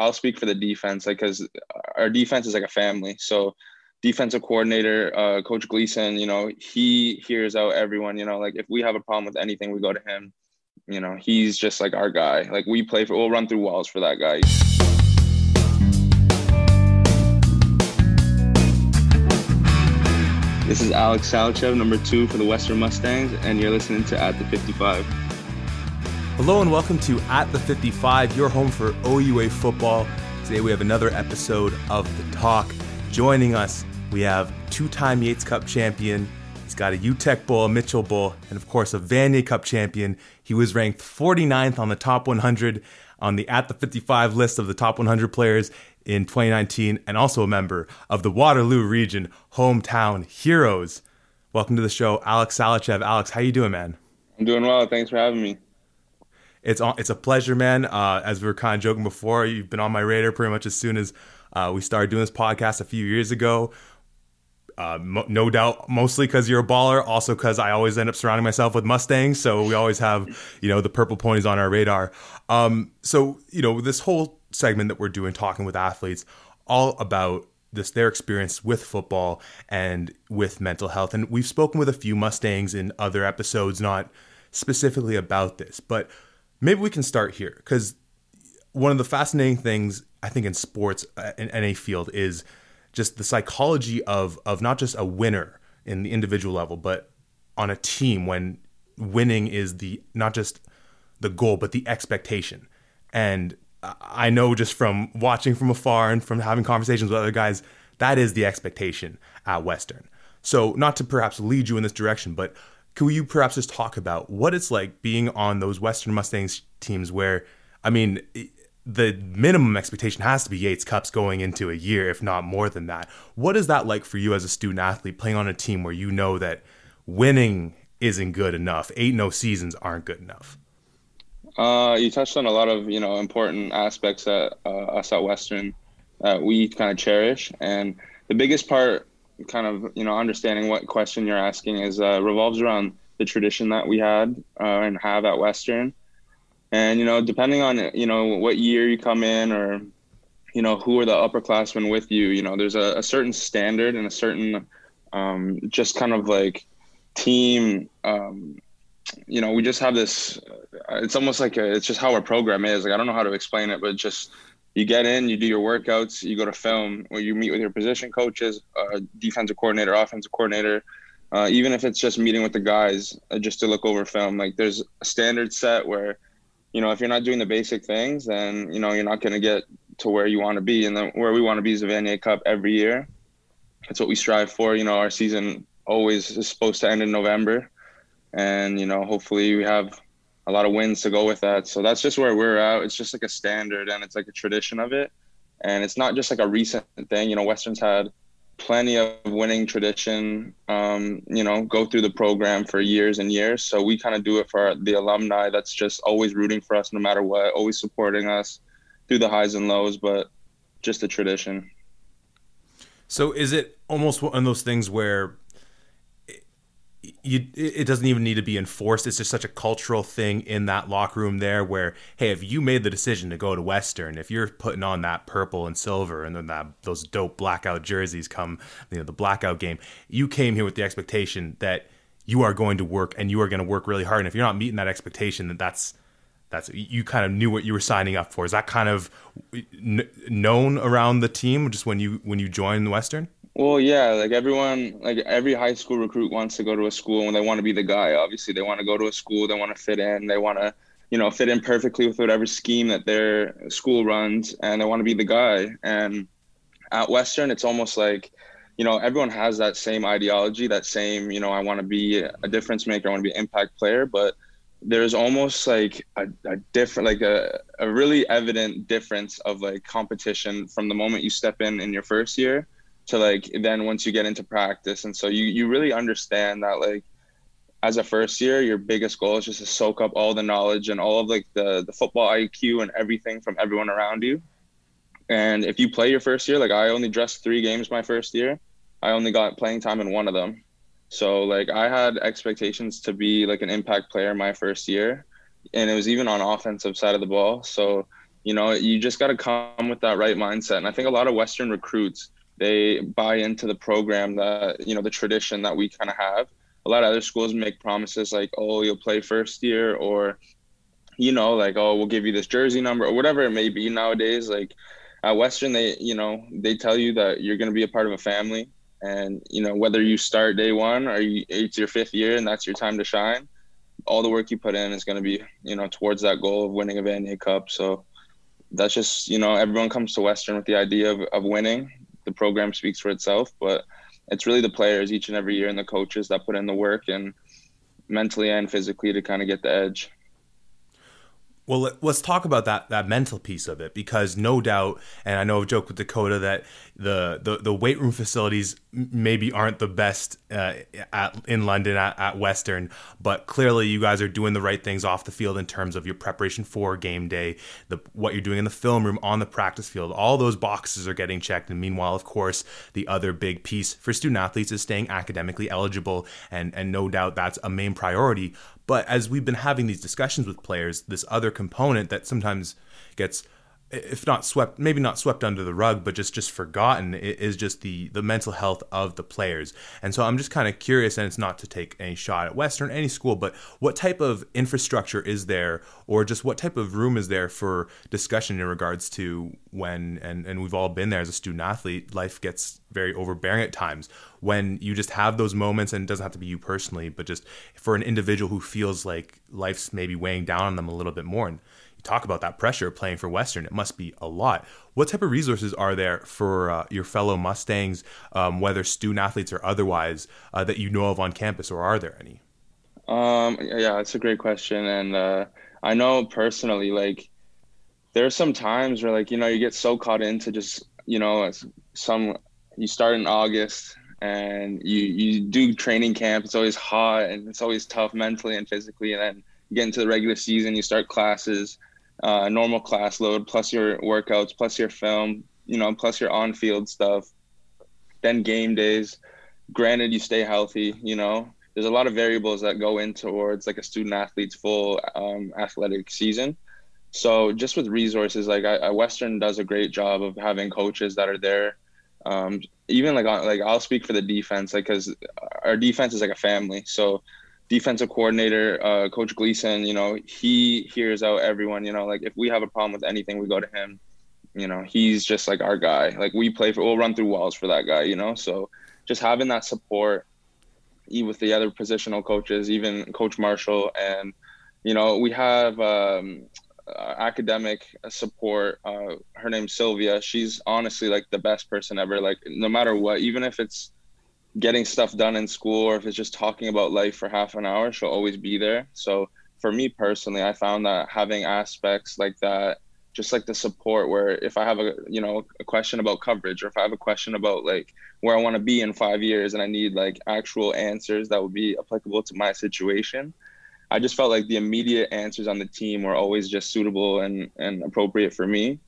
I'll speak for the defense, like because our defense is like a family. So defensive coordinator, uh, Coach Gleason, you know, he hears out everyone. You know, like if we have a problem with anything, we go to him. You know, he's just like our guy. Like we play for, we'll run through walls for that guy. This is Alex Salichev, number two for the Western Mustangs, and you're listening to At the 55. Hello and welcome to At the 55, your home for OUA football. Today we have another episode of The Talk. Joining us, we have two time Yates Cup champion. He's got a Uteck Bowl, a Mitchell Bowl, and of course a Vanier Cup champion. He was ranked 49th on the top 100 on the At the 55 list of the top 100 players in 2019, and also a member of the Waterloo Region Hometown Heroes. Welcome to the show, Alex Salachev. Alex, how you doing, man? I'm doing well. Thanks for having me. It's it's a pleasure, man. Uh, as we were kind of joking before, you've been on my radar pretty much as soon as uh, we started doing this podcast a few years ago. Uh, mo- no doubt, mostly because you're a baller, also because I always end up surrounding myself with Mustangs, so we always have you know the purple ponies on our radar. Um, so you know this whole segment that we're doing, talking with athletes, all about this their experience with football and with mental health, and we've spoken with a few Mustangs in other episodes, not specifically about this, but maybe we can start here because one of the fascinating things I think in sports uh, in any field is just the psychology of of not just a winner in the individual level, but on a team when winning is the not just the goal but the expectation. And I know just from watching from afar and from having conversations with other guys, that is the expectation at Western. So not to perhaps lead you in this direction, but could you perhaps just talk about what it's like being on those Western Mustangs teams where, I mean, the minimum expectation has to be Yates Cups going into a year, if not more than that. What is that like for you as a student athlete playing on a team where you know that winning isn't good enough, eight no seasons aren't good enough? Uh, you touched on a lot of you know important aspects that uh, us at Western uh, we kind of cherish, and the biggest part kind of you know understanding what question you're asking is uh, revolves around the tradition that we had uh, and have at Western, and you know depending on you know what year you come in or you know who are the upperclassmen with you, you know there's a, a certain standard and a certain um, just kind of like team. Um, you know, we just have this. It's almost like a, it's just how our program is. Like I don't know how to explain it, but just you get in, you do your workouts, you go to film, where you meet with your position coaches, uh, defensive coordinator, offensive coordinator, uh, even if it's just meeting with the guys uh, just to look over film. Like there's a standard set where, you know, if you're not doing the basic things, then you know you're not going to get to where you want to be. And then where we want to be is the Vanier Cup every year. That's what we strive for. You know, our season always is supposed to end in November, and you know, hopefully we have a lot of wins to go with that. So that's just where we're at. It's just like a standard and it's like a tradition of it. And it's not just like a recent thing. You know, Western's had plenty of winning tradition, um, you know, go through the program for years and years. So we kind of do it for the alumni that's just always rooting for us no matter what, always supporting us through the highs and lows, but just a tradition. So is it almost one of those things where you it doesn't even need to be enforced. It's just such a cultural thing in that locker room there where hey if you made the decision to go to western if you're putting on that purple and silver and then that those dope blackout jerseys come you know the blackout game you came here with the expectation that you are going to work and you are going to work really hard. And if you're not meeting that expectation then that's that's you kind of knew what you were signing up for. Is that kind of known around the team just when you when you joined western well, yeah, like everyone, like every high school recruit wants to go to a school and they want to be the guy. Obviously, they want to go to a school, they want to fit in, they want to, you know, fit in perfectly with whatever scheme that their school runs, and they want to be the guy. And at Western, it's almost like, you know, everyone has that same ideology, that same, you know, I want to be a difference maker, I want to be an impact player, but there's almost like a, a different, like a, a really evident difference of like competition from the moment you step in in your first year to like then once you get into practice. And so you you really understand that like as a first year your biggest goal is just to soak up all the knowledge and all of like the the football IQ and everything from everyone around you. And if you play your first year like I only dressed 3 games my first year. I only got playing time in one of them. So like I had expectations to be like an impact player my first year. And it was even on offensive side of the ball. So you know, you just got to come with that right mindset. And I think a lot of Western recruits, they buy into the program that, you know, the tradition that we kind of have. A lot of other schools make promises like, oh, you'll play first year or, you know, like, oh, we'll give you this jersey number or whatever it may be nowadays. Like at Western, they, you know, they tell you that you're going to be a part of a family. And, you know, whether you start day one or you, it's your fifth year and that's your time to shine, all the work you put in is going to be, you know, towards that goal of winning a Vanier Cup. So, that's just you know everyone comes to Western with the idea of, of winning. The program speaks for itself, but it's really the players each and every year and the coaches that put in the work and mentally and physically to kind of get the edge. Well, let's talk about that that mental piece of it because no doubt, and I know I've joked with Dakota that the the, the weight room facilities maybe aren't the best uh, at, in London at, at, Western, but clearly you guys are doing the right things off the field in terms of your preparation for game day, the what you're doing in the film room, on the practice field. All those boxes are getting checked, and meanwhile, of course, the other big piece for student athletes is staying academically eligible, and and no doubt that's a main priority. But as we've been having these discussions with players, this other component that sometimes gets if not swept maybe not swept under the rug but just just forgotten is just the the mental health of the players. And so i'm just kind of curious and it's not to take any shot at western any school but what type of infrastructure is there or just what type of room is there for discussion in regards to when and and we've all been there as a student athlete life gets very overbearing at times. When you just have those moments and it doesn't have to be you personally but just for an individual who feels like life's maybe weighing down on them a little bit more. And talk about that pressure playing for Western. It must be a lot. What type of resources are there for uh, your fellow Mustangs, um, whether student athletes or otherwise, uh, that you know of on campus, or are there any? Um, yeah, it's a great question, and uh, I know personally, like there are some times where, like you know, you get so caught into just you know some you start in August and you you do training camp. It's always hot and it's always tough mentally and physically, and then you get into the regular season, you start classes uh, normal class load plus your workouts plus your film you know plus your on-field stuff. Then game days. Granted you stay healthy you know. There's a lot of variables that go in towards like a student athlete's full um, athletic season. So just with resources like I, I, western does a great job of having coaches that are there. Um, even like like i'll speak for the defense like because our defense is like a family. So defensive coordinator, uh, Coach Gleason, you know, he hears out everyone. You know, like if we have a problem with anything, we go to him. You know, he's just like our guy. Like we play for, we'll run through walls for that guy. You know, so just having that support, even with the other positional coaches, even Coach Marshall, and you know, we have um, uh, academic support. Uh, her name's Sylvia. She's honestly like the best person ever. Like no matter what, even if it's getting stuff done in school or if it's just talking about life for half an hour, she'll always be there. So for me personally, I found that having aspects like that, just like the support where if I have a you know a question about coverage or if I have a question about like where I want to be in five years and I need like actual answers that would be applicable to my situation, I just felt like the immediate answers on the team were always just suitable and, and appropriate for me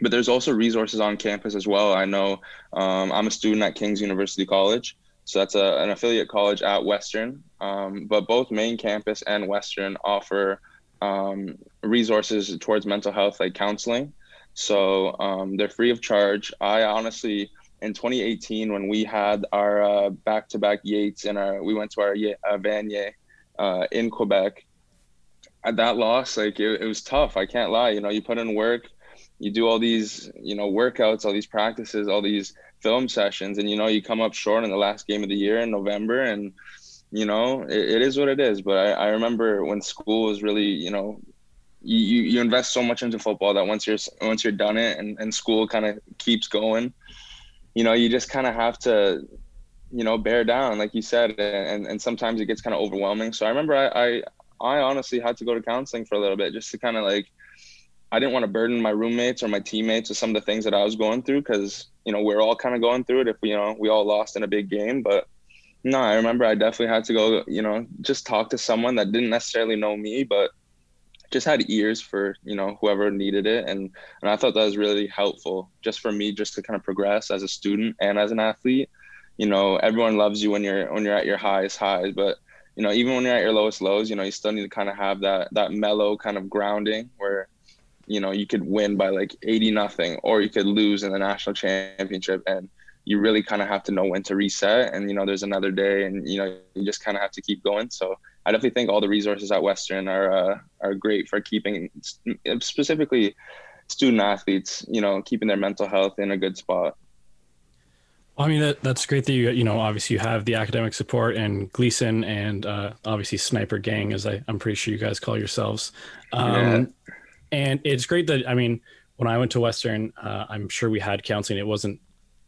but there's also resources on campus as well. I know um, I'm a student at King's University College, so that's a, an affiliate college at Western. Um, but both main campus and Western offer um, resources towards mental health, like counseling. So um, they're free of charge. I honestly, in 2018, when we had our uh, back-to-back Yates and our, we went to our uh, Vanier uh, in Quebec. At that loss, like it, it was tough. I can't lie. You know, you put in work you do all these you know workouts all these practices all these film sessions and you know you come up short in the last game of the year in november and you know it, it is what it is. But I, I remember when school was really you know you, you invest so much into football that once you're once you're done it and, and school kind of keeps going you know you just kind of have to you know bear down like you said and and sometimes it gets kind of overwhelming. So i remember I, I i honestly had to go to counseling for a little bit just to kind of like I didn't want to burden my roommates or my teammates with some of the things that I was going through because you know we're all kind of going through it. If we, you know we all lost in a big game, but no, I remember I definitely had to go. You know, just talk to someone that didn't necessarily know me, but just had ears for you know whoever needed it, and and I thought that was really helpful just for me just to kind of progress as a student and as an athlete. You know, everyone loves you when you're when you're at your highest highs, but you know even when you're at your lowest lows, you know you still need to kind of have that that mellow kind of grounding where you know you could win by like 80 nothing or you could lose in the national championship and you really kind of have to know when to reset and you know there's another day and you know you just kind of have to keep going. So i definitely think all the resources at western are uh, are great for keeping specifically student athletes you know keeping their mental health in a good spot. I mean that that's great that you you know obviously you have the academic support and Gleason and uh, obviously Sniper Gang as I I'm pretty sure you guys call yourselves, um, yeah. And it's great that I mean when I went to Western uh, I'm sure we had counseling. It wasn't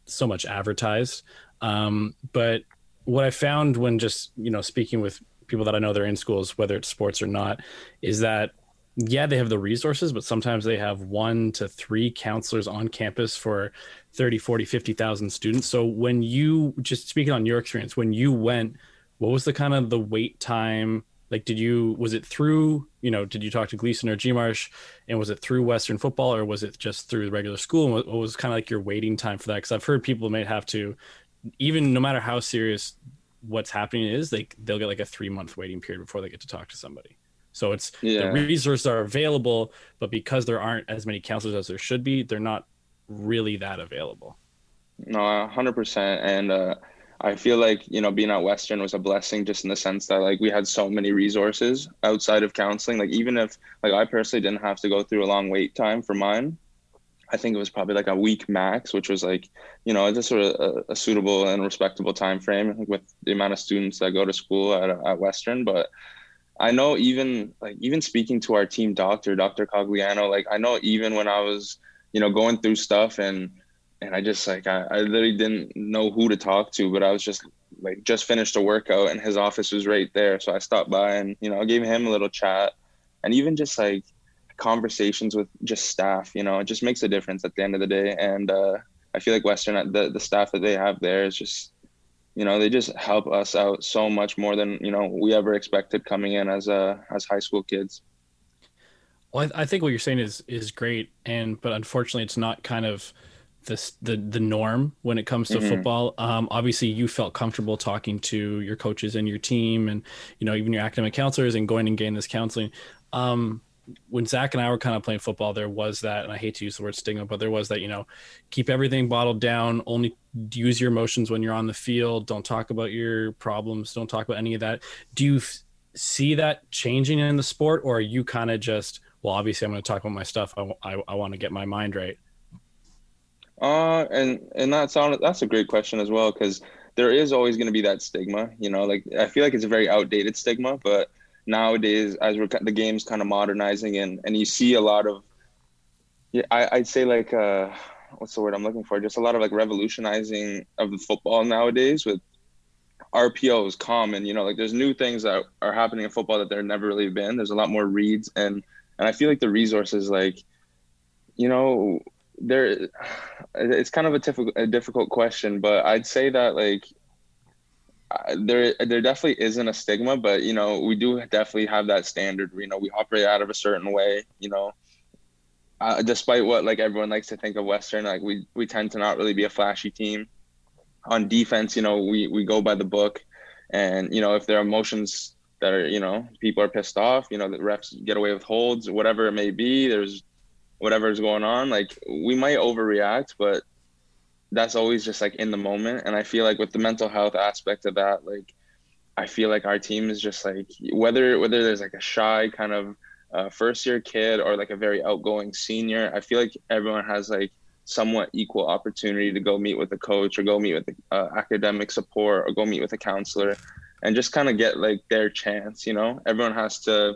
so much advertised. Um, but what I found when just you know speaking with people that I know they're in schools, whether it's sports or not, is that yeah they have the resources but sometimes they have one to three counselors on campus for 30 40 50,000 students. So when you just speaking on your experience when you went what was the kind of the wait time like did you was it through you know did you talk to gleason or gmarsh? And was it through western football or was it just through the regular school? And what, what was kind of like your waiting time for that? Because i've heard people may have to even no matter how serious what's happening is they they'll get like a three month waiting period before they get to talk to somebody. So it's yeah. the resources are available but because there aren't as many counselors as there should be they're not really that available. No 100% and uh I feel like, you know, being at Western was a blessing just in the sense that like we had so many resources outside of counseling. Like even if like I personally didn't have to go through a long wait time for mine, I think it was probably like a week max, which was like, you know, just sort of a, a suitable and respectable time frame with the amount of students that go to school at, at Western. But I know even like even speaking to our team doctor, Dr. Cogliano, like I know even when I was, you know, going through stuff and and I just like I, I literally didn't know who to talk to, but I was just like just finished a workout and his office was right there. So I stopped by and, you know, I gave him a little chat and even just like conversations with just staff, you know, it just makes a difference at the end of the day. And uh, I feel like Western, the, the staff that they have there is just, you know, they just help us out so much more than, you know, we ever expected coming in as, uh, as high school kids. Well, I, I think what you're saying is, is great. And, but unfortunately it's not kind of, this the the norm when it comes to mm-hmm. football. Um, obviously, you felt comfortable talking to your coaches and your team, and you know even your academic counselors, and going and getting this counseling. Um, when Zach and I were kind of playing football, there was that, and I hate to use the word stigma, but there was that, you know, keep everything bottled down, only use your emotions when you're on the field, don't talk about your problems, don't talk about any of that. Do you f- see that changing in the sport, or are you kind of just, well, obviously, I'm going to talk about my stuff. I, I, I want to get my mind right. Uh, and and that's on that's a great question as well because there is always going to be that stigma. You know, like I feel like it's a very outdated stigma, but nowadays as we're the game's kind of modernizing and and you see a lot of yeah I, I'd say like uh what's the word I'm looking for just a lot of like revolutionizing of the football nowadays with RPOs common you know like there's new things that are happening in football that there never really been there's a lot more reads and and I feel like the resources like you know there it's kind of a difficult a difficult question but i'd say that like there there definitely isn't a stigma but you know we do definitely have that standard you know we operate out of a certain way you know. Uh, despite what like everyone likes to think of western like we we tend to not really be a flashy team. On defense you know we we go by the book and you know if there are emotions that are you know people are pissed off you know the refs get away with holds whatever it may be there's whatever's going on like we might overreact but that's always just like in the moment. And i feel like with the mental health aspect of that like i feel like our team is just like whether whether there's like a shy kind of uh, first year kid or like a very outgoing senior i feel like everyone has like somewhat equal opportunity to go meet with a coach or go meet with uh, academic support or go meet with a counselor and just kind of get like their chance you know? Everyone has to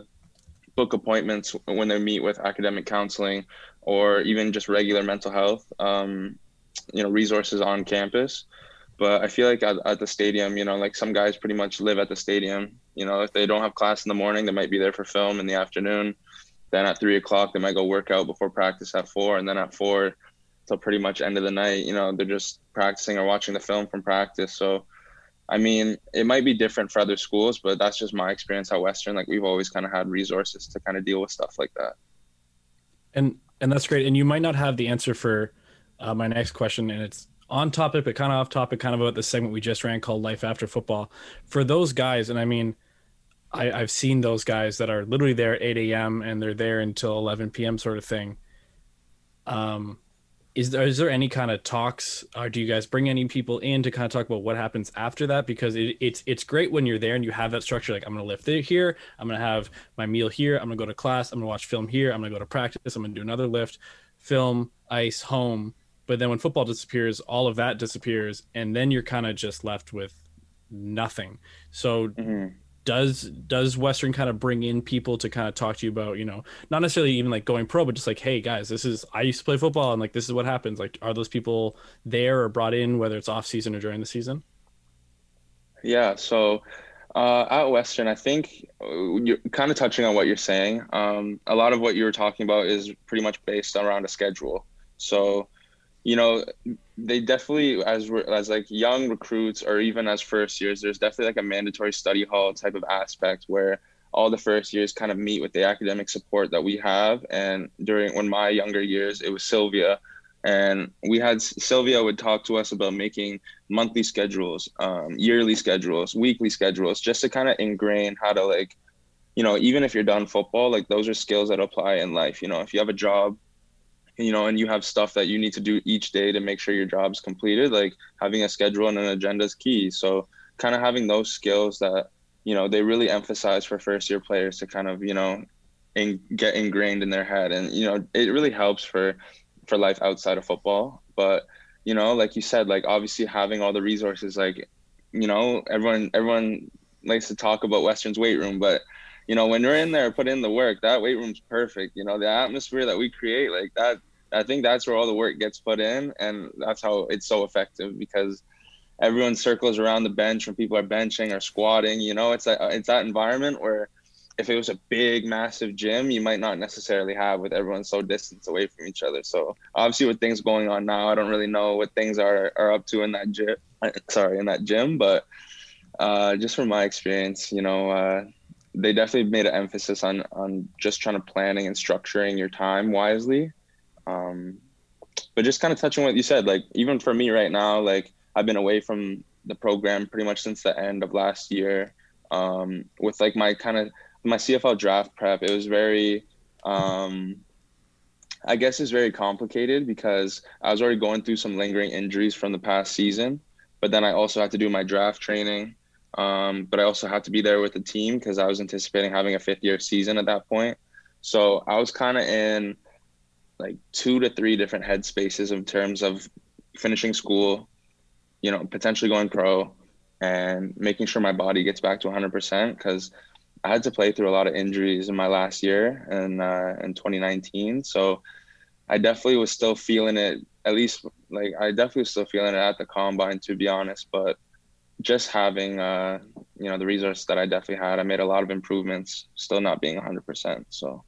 book appointments when they meet with academic counseling or even just regular mental health, um, you know, resources on campus. But I feel like at, at the stadium, you know, like some guys pretty much live at the stadium. You know, if they don't have class in the morning, they might be there for film in the afternoon. Then at three o'clock, they might go work out before practice at four, and then at four till pretty much end of the night, you know, they're just practicing or watching the film from practice. So I mean, it might be different for other schools, but that's just my experience at Western. Like we've always kind of had resources to kind of deal with stuff like that. And and that's great. And you might not have the answer for uh, my next question, and it's on topic but kind of off topic, kind of about the segment we just ran called "Life After Football." For those guys, and I mean, I, I've seen those guys that are literally there at 8 a.m. and they're there until 11 p.m. sort of thing. Um, is there is there any kind of talks or do you guys bring any people in to kind of talk about what happens after that? Because it, it's it's great when you're there and you have that structure like i'm gonna lift here i'm gonna have my meal here i'm gonna go to class i'm gonna watch film here i'm gonna go to practice i'm gonna do another lift film ice home. But then when football disappears all of that disappears and then you're kind of just left with nothing. So mm-hmm does does western kind of bring in people to kind of talk to you about you know not necessarily even like going pro but just like hey guys this is i used to play football and like this is what happens. Like are those people there or brought in whether it's off season or during the season? Yeah so uh, at western i think uh, you're kind of touching on what you're saying um, a lot of what you were talking about is pretty much based around a schedule. So you know they definitely as as like young recruits or even as first years there's definitely like a mandatory study hall type of aspect where all the first years kind of meet with the academic support that we have. And during when my younger years it was sylvia. And we had sylvia would talk to us about making monthly schedules um, yearly schedules weekly schedules just to kind of ingrain how to like you know even if you're done football like those are skills that apply in life. You know if you have a job you know, and you have stuff that you need to do each day to make sure your job's completed, like having a schedule and an agenda is key. So kind of having those skills that, you know, they really emphasize for first year players to kind of, you know, and get ingrained in their head. And, you know, it really helps for, for life outside of football. But, you know, like you said, like obviously having all the resources, like, you know, everyone, everyone likes to talk about Western's weight room, but you know, when you're in there, put in the work, that weight room's perfect. You know, the atmosphere that we create, like that, I think that's where all the work gets put in, and that's how it's so effective because everyone circles around the bench when people are benching or squatting. You know, it's that it's that environment where if it was a big, massive gym, you might not necessarily have with everyone so distant away from each other. So obviously, with things going on now, I don't really know what things are are up to in that gym. Sorry, in that gym, but uh, just from my experience, you know. Uh, they definitely made an emphasis on on just trying to planning and structuring your time wisely um, but just kind of touching what you said, like even for me right now, like I've been away from the program pretty much since the end of last year. Um, with like my kind of my CFL draft prep, it was very, um, I guess it's very complicated because I was already going through some lingering injuries from the past season, but then I also had to do my draft training. Um, but I also had to be there with the team because I was anticipating having a fifth year season at that point. So I was kind of in like two to three different headspaces in terms of finishing school, you know, potentially going pro and making sure my body gets back to 100% because I had to play through a lot of injuries in my last year and uh, in 2019. So I definitely was still feeling it, at least like I definitely was still feeling it at the combine, to be honest. But just having, uh, you know, the resources that I definitely had, I made a lot of improvements, still not being 100%. So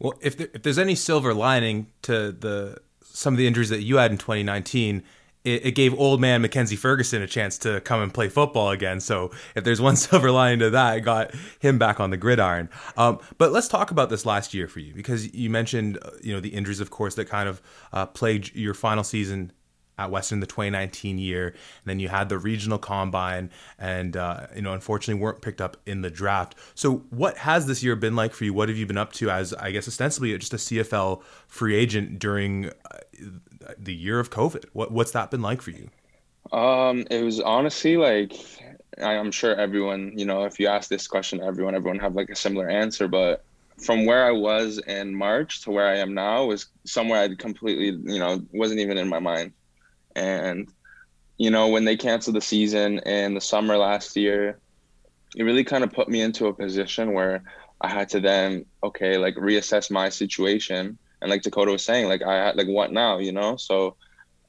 well, if there, if there's any silver lining to the some of the injuries that you had in 2019, it, it, gave old man Mackenzie Ferguson a chance to come and play football again. So if there's one silver lining to that, it got him back on the gridiron. Um, but let's talk about this last year for you because you mentioned uh, you know the injuries, of course, that kind of uh, plagued your final season at Western the 2019 year. And then you had the regional combine, and uh, you know, unfortunately, weren't picked up in the draft. So, what has this year been like for you? What have you been up to as, I guess, ostensibly just a CFL free agent during uh, the year of COVID? What what's that been like for you? Um, it was honestly like I'm sure everyone, you know, if you ask this question everyone, everyone have like a similar answer, but from where I was in March to where I am now was somewhere I'd completely, you know, wasn't even in my mind. And, you know, when they canceled the season in the summer last year, it really kind of put me into a position where I had to then, okay, like reassess my situation. And like Dakota was saying, like I like what now, you know? So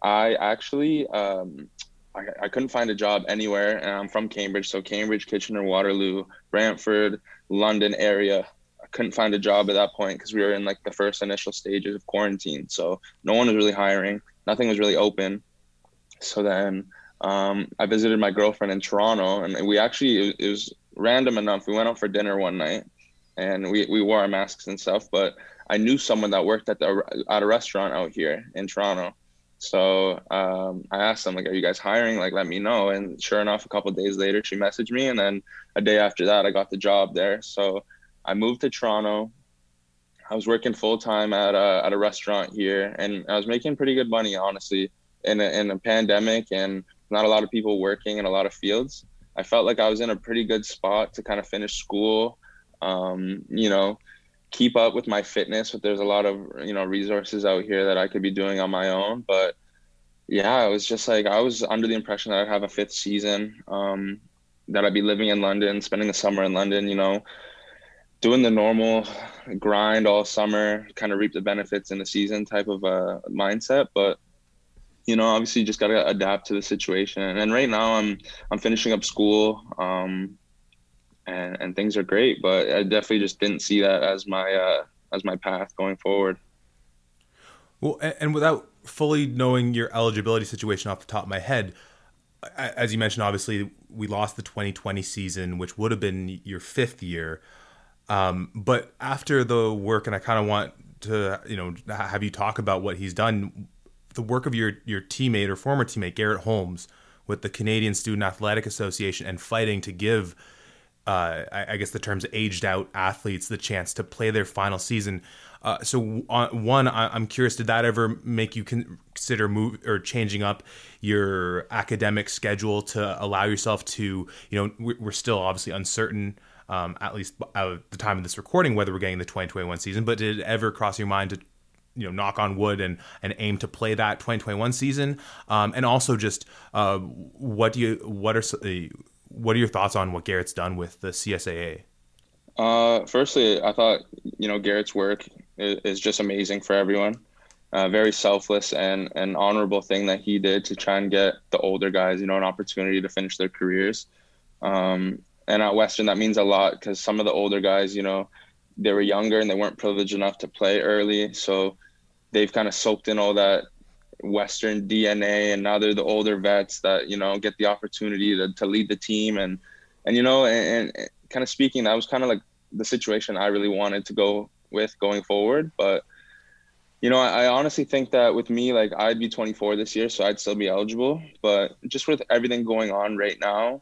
I actually um I, I couldn't find a job anywhere and I'm from Cambridge. So Cambridge, Kitchener, Waterloo, Brantford, London area. I couldn't find a job at that point because we were in like the first initial stages of quarantine. So no one was really hiring. Nothing was really open. So then um, I visited my girlfriend in Toronto, and we actually it, was random enough. We went out for dinner one night, and we we wore our masks and stuff. But I knew someone that worked at the at a restaurant out here in Toronto, So um, I asked them like, "Are you guys hiring? Like, let me know." And sure enough, a couple days later, she messaged me, and then a day after that, I got the job there. So I moved to Toronto. I was working full time at a at a restaurant here, and I was making pretty good money, honestly, in a, in a pandemic and not a lot of people working in a lot of fields. I felt like I was in a pretty good spot to kind of finish school. Um, you know, keep up with my fitness but there's a lot of you know resources out here that i could be doing on my own but yeah it was just like i was under the impression that i'd have a fifth season um, that i'd be living in london spending the summer in london you know doing the normal grind all summer kind of reap the benefits in the season type of uh, mindset but you know obviously you just got to adapt to the situation and right now i'm i'm finishing up school um, and and things are great. But I definitely just didn't see that as my uh, as my path going forward. Well, and without fully knowing your eligibility situation off the top of my head, as you mentioned, obviously we lost the 2020 season, which would have been your fifth year. Um, but after the work, and I kind of want to, you know, have you talk about what he's done, the work of your your teammate or former teammate Garrett Holmes with the Canadian Student Athletic Association and fighting to give uh, I, I, guess the terms aged out athletes the chance to play their final season. Uh, so uh, one, I, am curious, did that ever make you consider move or changing up your academic schedule to allow yourself to, you know, we're still obviously uncertain, um, at least at the time of this recording, whether we're getting the 2021 season. But did it ever cross your mind to you know knock on wood and and aim to play that 2021 season um, and also just uh, what do you what are what are your thoughts on what Garrett's done with the CSAA? Uh, firstly, I thought you know Garrett's work is, is just amazing for everyone. Uh, very selfless and an honorable thing that he did to try and get the older guys, you know, an opportunity to finish their careers. Um, and at Western, that means a lot because some of the older guys, you know, they were younger and they weren't privileged enough to play early, so they've kind of soaked in all that Western DNA, and now they're the older vets that you know get the opportunity to, to lead the team, and and you know, and, and kind of speaking, that was kind of like the situation I really wanted to go with going forward. But you know, I, I, honestly think that with me, like I'd be 24 this year, so I'd still be eligible. But just with everything going on right now,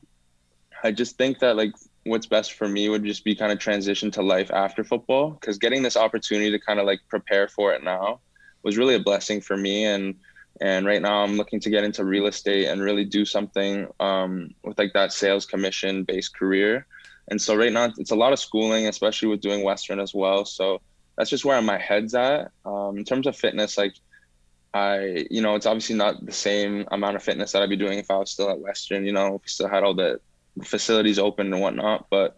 I just think that like what's best for me would just be kind of transition to life after football because getting this opportunity to kind of like prepare for it now was really a blessing for me and and right now i'm looking to get into real estate and really do something um, with like that sales commission based career. And so right now it's a lot of schooling especially with doing western as well. So that's just where my head's at. Um, in terms of fitness like i you know it's obviously not the same amount of fitness that i'd be doing if i was still at western you know if we still had all the facilities open and whatnot but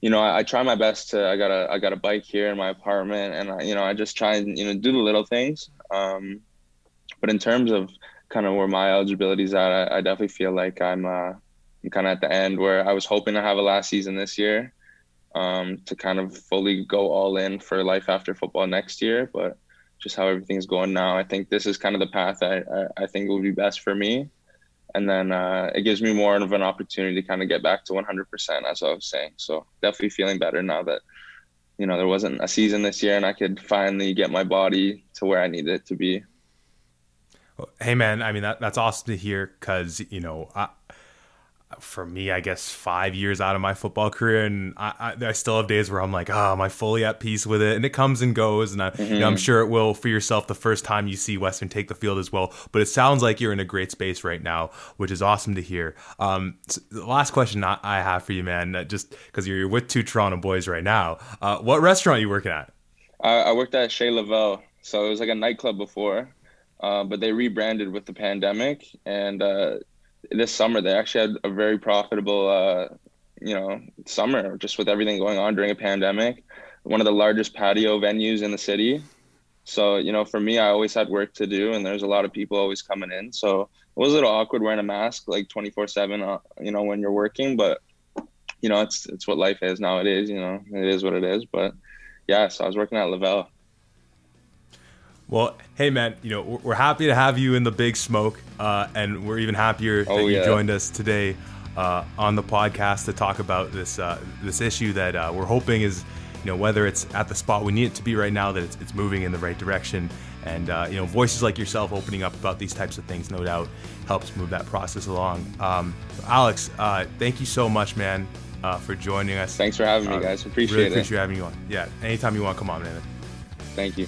you know, I, I, try my best to. I got a I got a bike here in my apartment, and I, you know, I just try and you know do the little things. Um, but in terms of kind of where my eligibility is at, I, I definitely feel like I'm uh, I'm kind of at the end where I was hoping to have a last season this year, um, to kind of fully go all in for life after football next year. But just how everything's going now, I think this is kind of the path I I, I think would be best for me and then uh, it gives me more of an opportunity to kind of get back to 100% as I was saying. So definitely feeling better now that you know there wasn't a season this year and I could finally get my body to where I needed it to be. Hey man, I mean that that's awesome to hear because you know I, for me, I guess five years out of my football career, and I, I, I, still have days where I'm like, oh, am I fully at peace with it? And it comes and goes, and I, mm-hmm. you know, I'm mm-hmm. sure it will for yourself the first time you see Western take the field as well. But it sounds like you're in a great space right now, which is awesome to hear. Um, so the last question I, I have for you, man, uh, just because you're with two Toronto boys right now, uh, what restaurant are you working at? I, worked at Chez Lavelle, so it was like a nightclub before, uh, but they rebranded with the pandemic and uh, this summer they actually had a very profitable uh, you know summer just with everything going on during a pandemic. One of the largest patio venues in the city. So you know for me i always had work to do and there's a lot of people always coming in. So it was a little awkward wearing a mask like 24 7 uh, you know when you're working but you know it's it's what life is nowadays you know it is what it is but yeah so i was working at lavelle well, hey man, you know we're happy to have you in the big smoke, uh, and we're even happier oh, that you yeah. joined us today uh, on the podcast to talk about this uh, this issue that uh, we're hoping is, you know, whether it's at the spot we need it to be right now, that it's, it's moving in the right direction, And uh, you know, voices like yourself opening up about these types of things, no doubt, helps move that process along. Um, Alex, uh, thank you so much, man, uh, for joining us. Thanks for having me, guys. Appreciate really it. Appreciate having you on. Yeah, anytime you want, come on, man. Thank you.